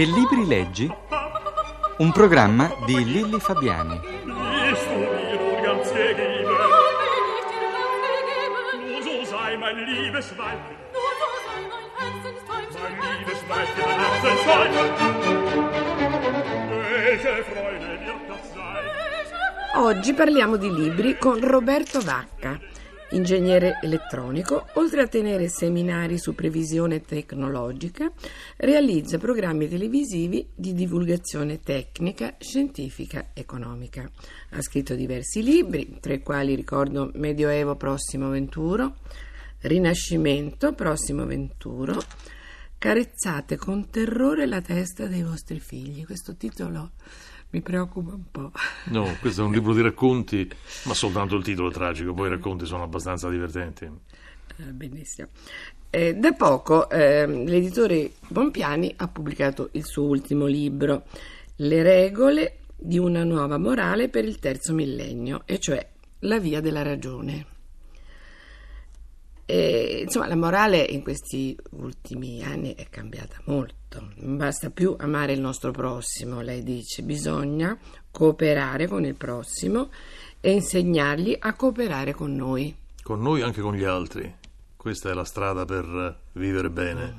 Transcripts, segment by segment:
Che libri leggi? Un programma di Lilli Fabiani. Das sein? Oggi parliamo di libri con Roberto Vacca, ingegnere elettronico, oltre a tenere seminari su previsione tecnologica, realizza programmi televisivi di divulgazione tecnica, scientifica, economica. Ha scritto diversi libri, tra i quali ricordo Medioevo prossimo venturo, Rinascimento prossimo venturo, Carezzate con terrore la testa dei vostri figli. Questo titolo mi preoccupa un po'. No, questo è un libro di racconti, ma soltanto il titolo è tragico, poi i racconti sono abbastanza divertenti. Eh, benissimo. Eh, da poco eh, l'editore Bompiani ha pubblicato il suo ultimo libro, Le regole di una nuova morale per il terzo millennio, e cioè La via della ragione. E, insomma, la morale in questi ultimi anni è cambiata molto. Non basta più amare il nostro prossimo, lei dice, bisogna cooperare con il prossimo e insegnargli a cooperare con noi. Con noi e anche con gli altri. Questa è la strada per vivere bene.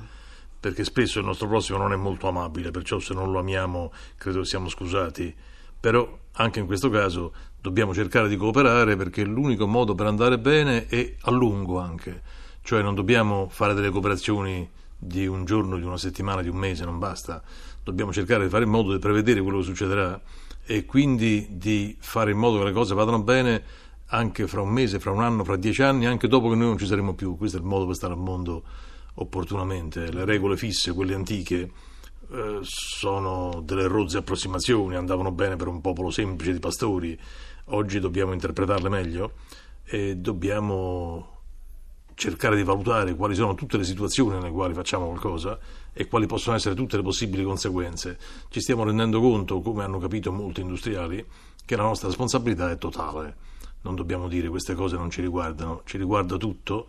Perché spesso il nostro prossimo non è molto amabile, perciò se non lo amiamo credo siamo scusati. Però anche in questo caso dobbiamo cercare di cooperare perché l'unico modo per andare bene è a lungo anche. Cioè non dobbiamo fare delle cooperazioni di un giorno, di una settimana, di un mese, non basta. Dobbiamo cercare di fare in modo di prevedere quello che succederà e quindi di fare in modo che le cose vadano bene anche fra un mese, fra un anno, fra dieci anni, anche dopo che noi non ci saremo più. Questo è il modo per stare al mondo opportunamente. Le regole fisse, quelle antiche, eh, sono delle rozze approssimazioni, andavano bene per un popolo semplice di pastori. Oggi dobbiamo interpretarle meglio e dobbiamo cercare di valutare quali sono tutte le situazioni nelle quali facciamo qualcosa e quali possono essere tutte le possibili conseguenze. Ci stiamo rendendo conto, come hanno capito molti industriali, che la nostra responsabilità è totale. Non dobbiamo dire queste cose non ci riguardano, ci riguarda tutto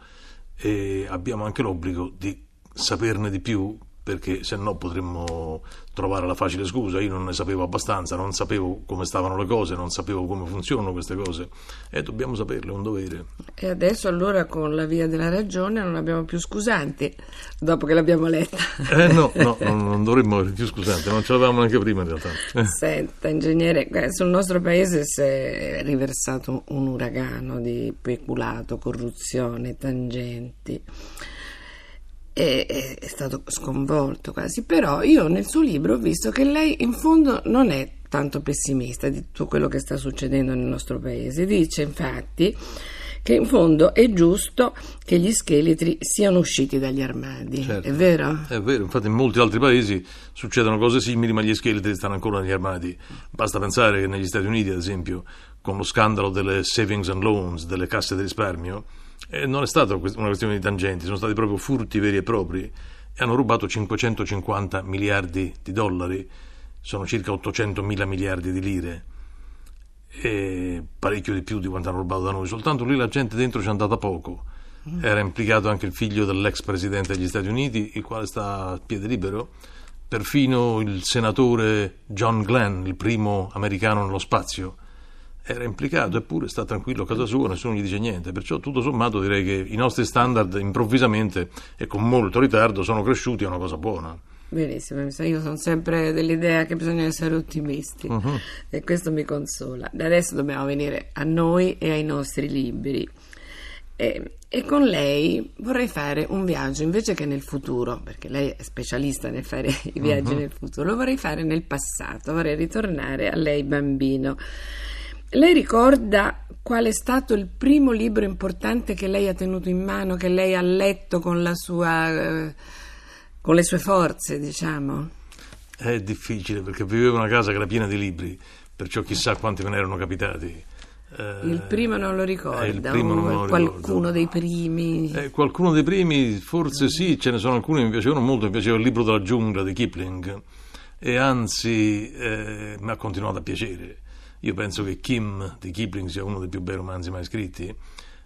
e abbiamo anche l'obbligo di saperne di più perché se no potremmo trovare la facile scusa, io non ne sapevo abbastanza, non sapevo come stavano le cose, non sapevo come funzionano queste cose e dobbiamo saperle, è un dovere. E adesso allora con la via della ragione non abbiamo più scusanti dopo che l'abbiamo letta. Eh no, no, non, non dovremmo avere più scusante, non ce l'avevamo neanche prima in realtà. Senta, ingegnere, sul nostro paese si è riversato un uragano di peculato, corruzione, tangenti. E è, è stato sconvolto quasi, però io nel suo libro ho visto che lei in fondo non è tanto pessimista di tutto quello che sta succedendo nel nostro paese. Dice infatti che in fondo è giusto che gli scheletri siano usciti dagli armadi, Certo. è vero? È vero, infatti in molti altri paesi succedono cose simili, ma gli scheletri stanno ancora negli armadi. Basta pensare che negli Stati Uniti, ad esempio, con lo scandalo delle savings and loans, delle casse di risparmio, eh, non è stata una questione di tangenti, sono stati proprio furti veri e propri e hanno rubato 550 miliardi di dollari, sono circa 800 mila miliardi di lire e parecchio di più di quanto hanno rubato da noi. Soltanto lì la gente dentro ci è andata poco. Era implicato anche il figlio dell'ex presidente degli Stati Uniti, il quale sta a piede libero. Perfino il senatore John Glenn, il primo americano nello spazio, era implicato, eppure sta tranquillo a casa sua, nessuno gli dice niente. Perciò, tutto sommato, direi che i nostri standard improvvisamente e con molto ritardo sono cresciuti, è una cosa buona. Benissimo, io sono sempre dell'idea che bisogna essere ottimisti e questo mi consola. Da adesso dobbiamo venire a noi e ai nostri libri. E, e con lei vorrei fare un viaggio invece che nel futuro, perché lei è specialista nel fare i viaggi nel futuro, lo vorrei fare nel passato, vorrei ritornare a lei bambino. Lei ricorda qual è stato il primo libro importante che lei ha tenuto in mano, che lei ha letto con la sua eh, con le sue forze, diciamo? È difficile perché vivevo in una casa che era piena di libri, perciò chissà quanti me ne erano capitati. Eh, Il primo non lo ricorda, eh, primo non qualcuno ricordo. dei primi. Eh, qualcuno dei primi, forse sì, ce ne sono alcuni che mi piacevano molto, mi piaceva il libro della giungla di Kipling e anzi eh, mi ha continuato a piacere. Io penso che Kim di Kipling sia uno dei più bei romanzi mai scritti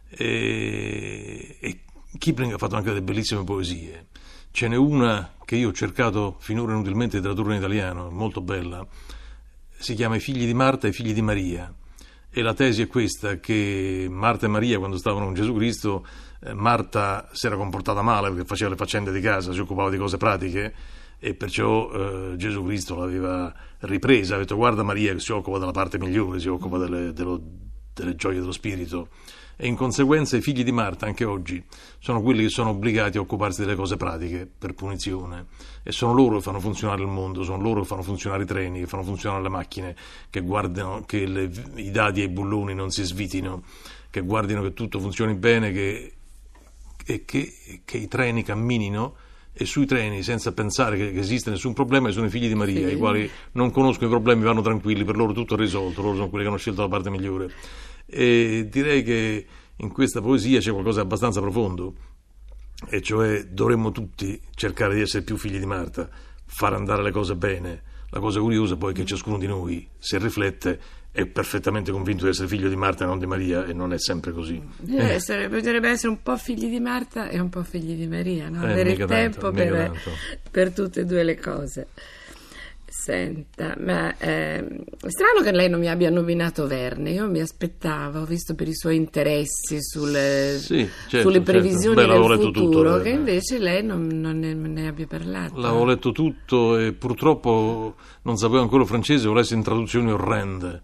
e, e Kipling ha fatto anche delle bellissime poesie. Ce n'è una che io ho cercato finora inutilmente di tradurre in italiano, molto bella. Si chiama I figli di Marta e i figli di Maria. E la tesi è questa, che Marta e Maria, quando stavano con Gesù Cristo, eh, Marta si era comportata male perché faceva le faccende di casa, si occupava di cose pratiche e perciò eh, Gesù Cristo l'aveva ripresa, ha detto guarda Maria che si occupa della parte migliore, si occupa delle, dello, delle gioie dello spirito. E in conseguenza i figli di Marta anche oggi sono quelli che sono obbligati a occuparsi delle cose pratiche per punizione. E sono loro che fanno funzionare il mondo, sono loro che fanno funzionare i treni, che fanno funzionare le macchine, che guardano che le, i dadi e i bulloni non si svitino, che guardino che tutto funzioni bene che, e che, che i treni camminino e sui treni senza pensare che, che esiste nessun problema sono i figli di Maria, sì. i quali non conoscono i problemi, vanno tranquilli, per loro tutto è risolto, loro sono quelli che hanno scelto la parte migliore. E direi che in questa poesia c'è qualcosa di abbastanza profondo, e cioè dovremmo tutti cercare di essere più figli di Marta, far andare le cose bene. La cosa curiosa poi è che ciascuno di noi, se riflette, è perfettamente convinto di essere figlio di Marta e non di Maria e non è sempre così. Deve essere, potrebbe essere un po' figli di Marta e un po' figli di Maria, no? eh, avere il tempo tanto, per, per tutte e due le cose. Senta, ma eh, è strano che lei non mi abbia nominato Verne. Io mi aspettavo, visto per i suoi interessi sulle, sì, certo, sulle certo. previsioni Beh, del futuro, tutto, che eh. invece lei non, non ne, ne, abbia parlato. L'avevo letto tutto e purtroppo non sapevo ancora il francese, ho letto in traduzioni orrende.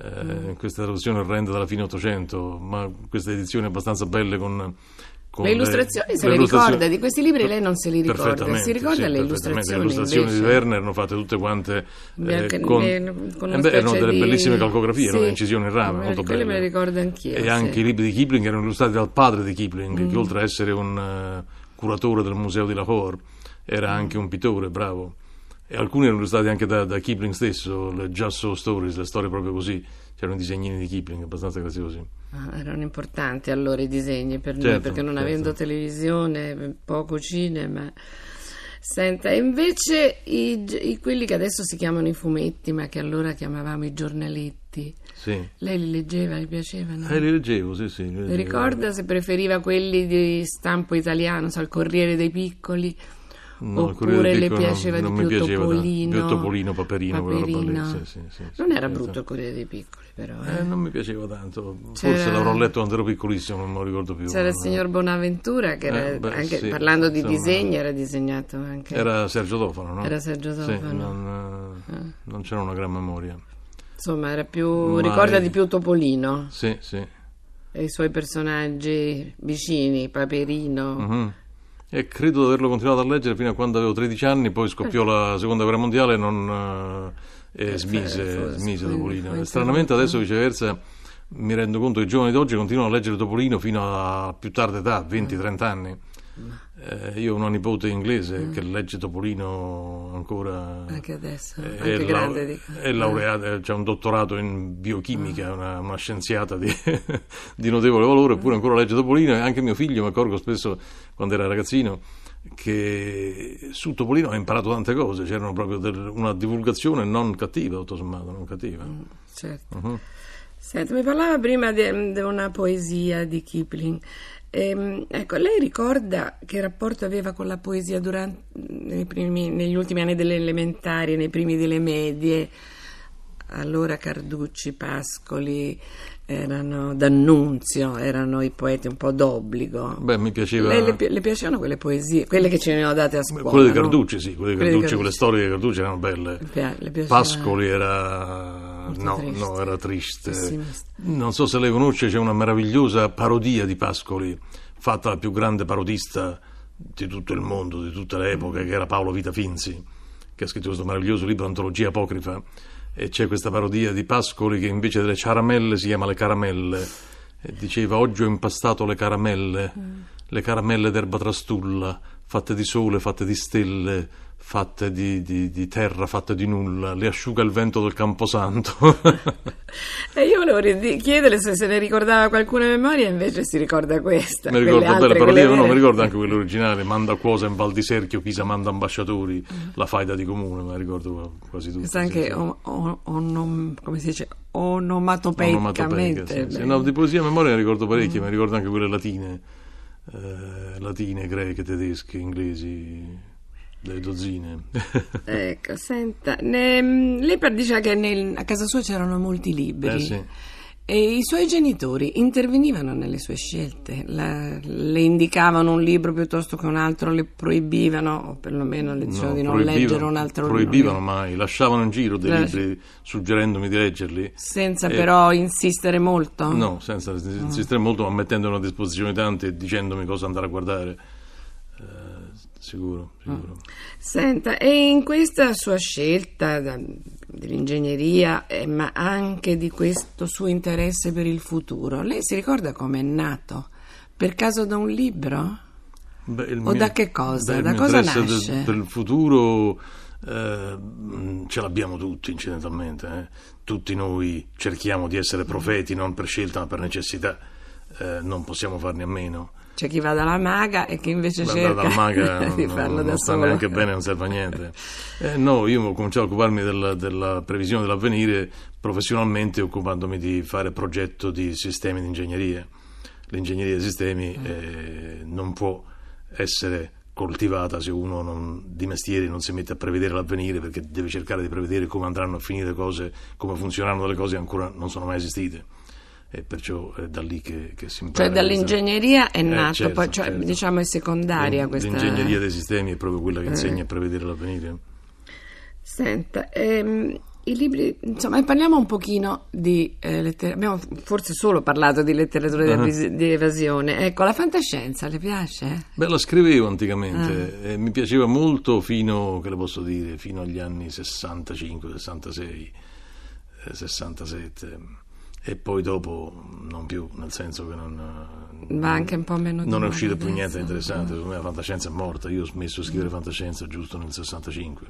Eh, queste traduzioni orrende dalla fine Ottocento, ma queste edizioni abbastanza belle con le illustrazioni se le, le ricorda, di questi libri lei non se li ricorda, si ricorda sì, le illustrazioni. Le illustrazioni invece. di Werner erano fatte tutte quante eh, con, con eh beh, erano delle di... bellissime calcografie, sì, erano incisioni in rame, molto belle. belle. me le ricordo anch'io. E sì. anche i libri di Kipling erano illustrati dal padre di Kipling, mm. che oltre a essere un uh, curatore del museo di Lahore, era anche un pittore bravo. E alcuni erano illustrati anche da, da Kipling stesso, le Just So Stories, le storie proprio così. C'erano i disegnini di Kipling abbastanza graziosi. Ah, erano importanti allora i disegni per certo, noi, perché non certo. avendo televisione, poco cinema. Senta, invece i, i, quelli che adesso si chiamano i fumetti, ma che allora chiamavamo i giornaletti, sì. lei li leggeva, gli piacevano? Eh, li leggevo, sì, sì. Li ricorda se preferiva quelli di stampo italiano, so, il Corriere dei Piccoli? No, Oppure le Piccolo piaceva non, di più piaceva Topolino? Più Topolino, Paperino, roba lì. Paperino. Sì, sì, sì, non era brutto il Corriere dei Piccoli, però. Eh, eh. non mi piaceva tanto. C'era- Forse l'avrò letto quando ero piccolissimo, non lo ricordo più. C'era il signor Bonaventura che era, Eh, beh, anche parlando di insomma. disegni, era disegnato anche. Era Sergio Tofano, no? Era Sergio Tofano. non, eh, Eh. non c'era una gran memoria. Insomma, era più. Ma- ricorda di più Topolino Sì, sì. e i suoi personaggi vicini, Paperino. Mhm. E credo di averlo continuato a leggere fino a quando avevo 13 anni, poi scoppiò la seconda guerra mondiale e non eh, Eh, smise, forse, smise Topolino. stranamente adesso viceversa mi rendo conto che i giovani d'oggi continuano a leggere Topolino fino a più tarda età, 20-30 anni. Eh, io ho una nipote inglese che legge Topolino ancora. Anche adesso, è, Mm. anche lau- grande. dico. è laureata, c'è un dottorato in biochimica, una, una scienziata di, di notevole valore, eppure ancora legge Topolino e anche mio figlio mi accorgo spesso quando era ragazzino che su Topolino ha imparato tante cose, c'era proprio del- una divulgazione non cattiva, tutto sommato, non cattiva. Certo. Mhm. Senta, mi parlava prima di, di una poesia di Kipling. Ehm, ecco, lei ricorda che rapporto aveva con la poesia durante, nei primi- negli ultimi anni delle elementari, nei primi delle medie? Allora Carducci, Pascoli, erano D'Annunzio, erano i poeti un po' d'obbligo. Beh, mi piaceva. Lei le, le piacevano quelle poesie, quelle che ce ne ho date a scuola? Quelle di no? Carducci, sì, quelle di Quelle di Carducci, quelle Carducci. storie di Carducci erano belle. Le pia- le piaceva- Pascoli era. Molto No, triste. no, era triste. Pessimista. Non so se lei conosce, c'è una meravigliosa parodia di Pascoli, fatta dal più grande parodista di tutto il mondo, di tutte le epoche, che era Paolo Vita Finzi, che ha scritto questo meraviglioso libro, Antologia Apocrifa. E c'è questa parodia di Pascoli che invece delle caramelle si chiama le caramelle. E diceva: Oggi ho impastato le caramelle, le caramelle d'erba trastulla, fatte di sole, fatte di stelle, fatte di, di- di terra, fatte di nulla, le asciuga il vento del Camposanto. E io volevo chiederle se se ne ricordava qualcuna memoria, invece si ricorda questa. mi ricordo altre, belle quelle parodie, no, vere. mi ricordo anche quelle originali, Manda Quosa in Val di Serchio, Pisa manda ambasciatori, la faida di comune, ma ricordo quasi tutte. Questa anche sì. o- o- onom- come si dice, Onomatopeica, onomatopeicamente. sì, sì. No, di poesia a memoria ne ricordo parecchie, ma ricordo anche quelle latine. eh, latine, greche, tedesche, inglesi, delle dozzine. Ecco, senta, ne- lei diceva che nel- a casa sua c'erano molti libri. Eh sì. E i suoi genitori intervenivano nelle sue scelte? La- le indicavano un libro piuttosto che un altro, le proibivano, o perlomeno le dicevano No, di non proibivano- leggere un altro Proibivano libro? mai, lasciavano in giro dei Eh. libri suggerendomi di leggerli. Senza Eh, però insistere molto? No, senza insistere molto, ma mettendone a disposizione tanti e dicendomi cosa andare a guardare. Sicuro, sicuro. Senta, e in questa sua scelta da- dell'ingegneria, eh, ma anche di questo suo interesse per il futuro, lei si ricorda come è nato? Per caso da un libro? Beh, O da che cosa? il Da mio cosa nasce? de- per il futuro eh, ce l'abbiamo tutti incidentalmente. eh. Tutti noi cerchiamo di essere profeti non per scelta ma per necessità. Eh, non possiamo farne a meno. C'è chi va dalla maga e chi invece Guarda, cerca dal maga di non, farlo non da sta solo. neanche bene, non serve a niente. Eh, no, io ho cominciato a occuparmi della, della previsione dell'avvenire professionalmente occupandomi di fare progetto di sistemi di ingegneria. L'ingegneria dei sistemi Mm. eh, non può essere coltivata se uno non- di mestiere non si mette a prevedere l'avvenire perché deve cercare di prevedere come andranno a finire le cose, come funzioneranno delle cose che ancora non sono mai esistite. E perciò è da lì che, che si impara. Cioè dall'ingegneria è Eh, nato, certo, poi cioè, certo. diciamo è secondaria L'in- questa... L'ingegneria dei sistemi è proprio quella che Eh. insegna a prevedere l'avvenire. Senta, ehm, i libri, insomma, parliamo un pochino di eh, letteratura, abbiamo forse solo parlato di letteratura di, Ah. avvis- di evasione, ecco, la fantascienza le piace? Beh, la scrivevo anticamente Ah. e mi piaceva molto fino, che le posso dire, fino agli anni 65, 66, eh, 67 e poi dopo non più, nel senso che non, Va anche un po' meno di non è uscito più niente interessante, secondo me la fantascienza è morta, io ho smesso di scrivere fantascienza giusto nel 65.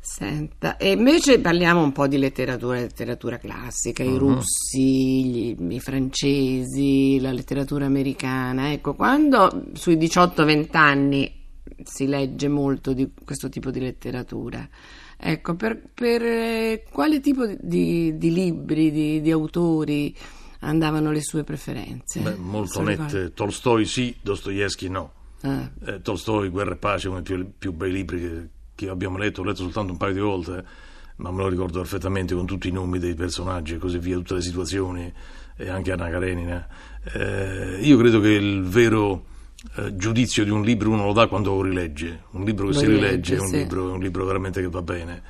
Senta, e invece parliamo un po' di letteratura, letteratura classica, i russi, gli- i francesi, la letteratura americana. Ecco, quando sui 18-20 anni si legge molto di questo tipo di letteratura, ecco, per, per, eh, quale tipo di, di libri, di, di autori andavano le sue preferenze? Beh, molto nette, Tolstoi sì, Dostoevsky no. Ah. Eh, Tolstoi, Guerra e Pace, uno dei più, più bei libri che, che abbiamo letto, ho letto soltanto un paio di volte, ma me lo ricordo perfettamente con tutti i nomi dei personaggi e così via, tutte le situazioni, e anche Anna Karenina. Eh, io credo che il vero eh, giudizio di un libro uno lo dà quando lo rilegge. Un libro che Lo si rilegge è un, sì. libro, è un libro veramente che va bene.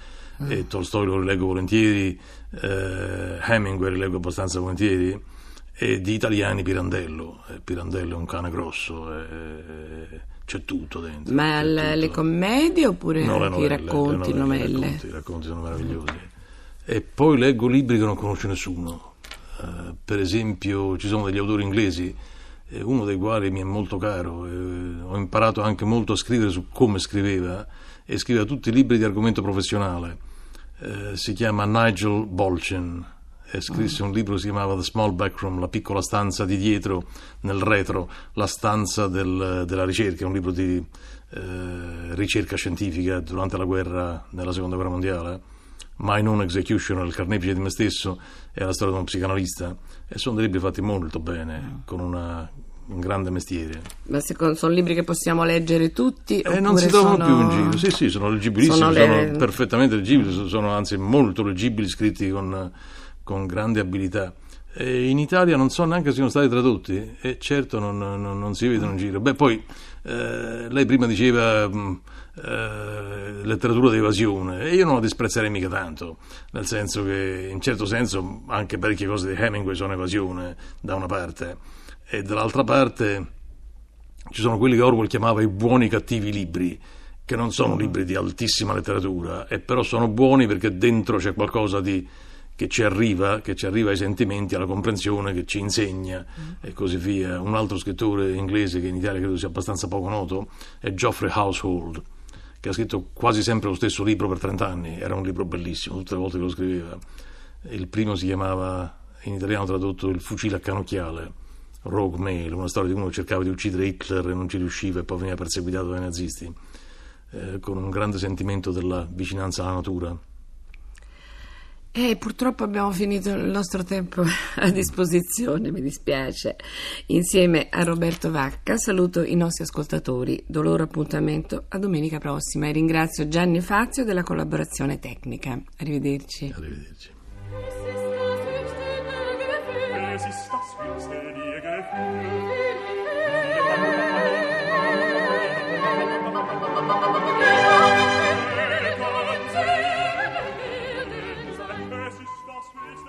E Tolstoi lo rileggo volentieri, eh, Hemingway rileggo abbastanza volentieri e di italiani Pirandello. Eh, Pirandello è un cane grosso, c'è tutto dentro. Ma tutto. le commedie oppure No, novelle, i racconti, le novelle? I racconti, i racconti sono meravigliosi. E poi leggo libri che non conosce nessuno. Eh, per esempio, ci sono degli autori inglesi, uno dei quali mi è molto caro. eh, ho imparato anche molto a scrivere su come scriveva e scriveva tutti i libri di argomento professionale. Eh, si chiama Nigel Bolchen e scrisse un libro che si chiamava The Small Backroom, la piccola stanza di dietro, nel retro, la stanza del- della ricerca, un libro di eh, ricerca scientifica durante la guerra, nella seconda guerra mondiale. My Non Executioner, il carnefice di me stesso, è la storia di uno psicanalista e sono dei libri fatti molto bene, con una- un grande mestiere. Ma secondo, sono libri che possiamo leggere tutti? E non si trovano sono- più in giro. Sì, sì, sono leggibilissimi, Sono sono, le- perfettamente leggibili, so- sono anzi molto leggibili, scritti con, con grande abilità. E in Italia non so neanche se sono stati tradotti e certo non, non- non si vedono in giro. Beh, poi eh, lei prima diceva mh, eh, letteratura di evasione e io non la disprezzerei mica tanto, nel senso che in certo senso anche parecchie cose di Hemingway sono evasione da una parte e dall'altra parte ci sono quelli che Orwell chiamava i buoni cattivi libri, che non sono libri di altissima letteratura, e però sono buoni perché dentro c'è qualcosa di, che ci arriva, che ci arriva ai sentimenti, alla comprensione, che ci insegna e così via. Un altro scrittore inglese che in Italia credo sia abbastanza poco noto è Geoffrey Household, che ha scritto quasi sempre lo stesso libro per 30 anni, era un libro bellissimo, tutte le volte che lo scriveva. Il primo si chiamava, in italiano tradotto, Il fucile a canocchiale. Rogue Mail, una storia di uno che cercava di uccidere Hitler e non ci riusciva e poi veniva perseguitato dai nazisti, eh, con un grande sentimento della vicinanza alla natura. Eh, purtroppo abbiamo finito il nostro tempo a disposizione, mi dispiace. Insieme a Roberto Vacca saluto i nostri ascoltatori, do loro appuntamento a domenica prossima e ringrazio Gianni Fazio della collaborazione tecnica. Arrivederci. Arrivederci.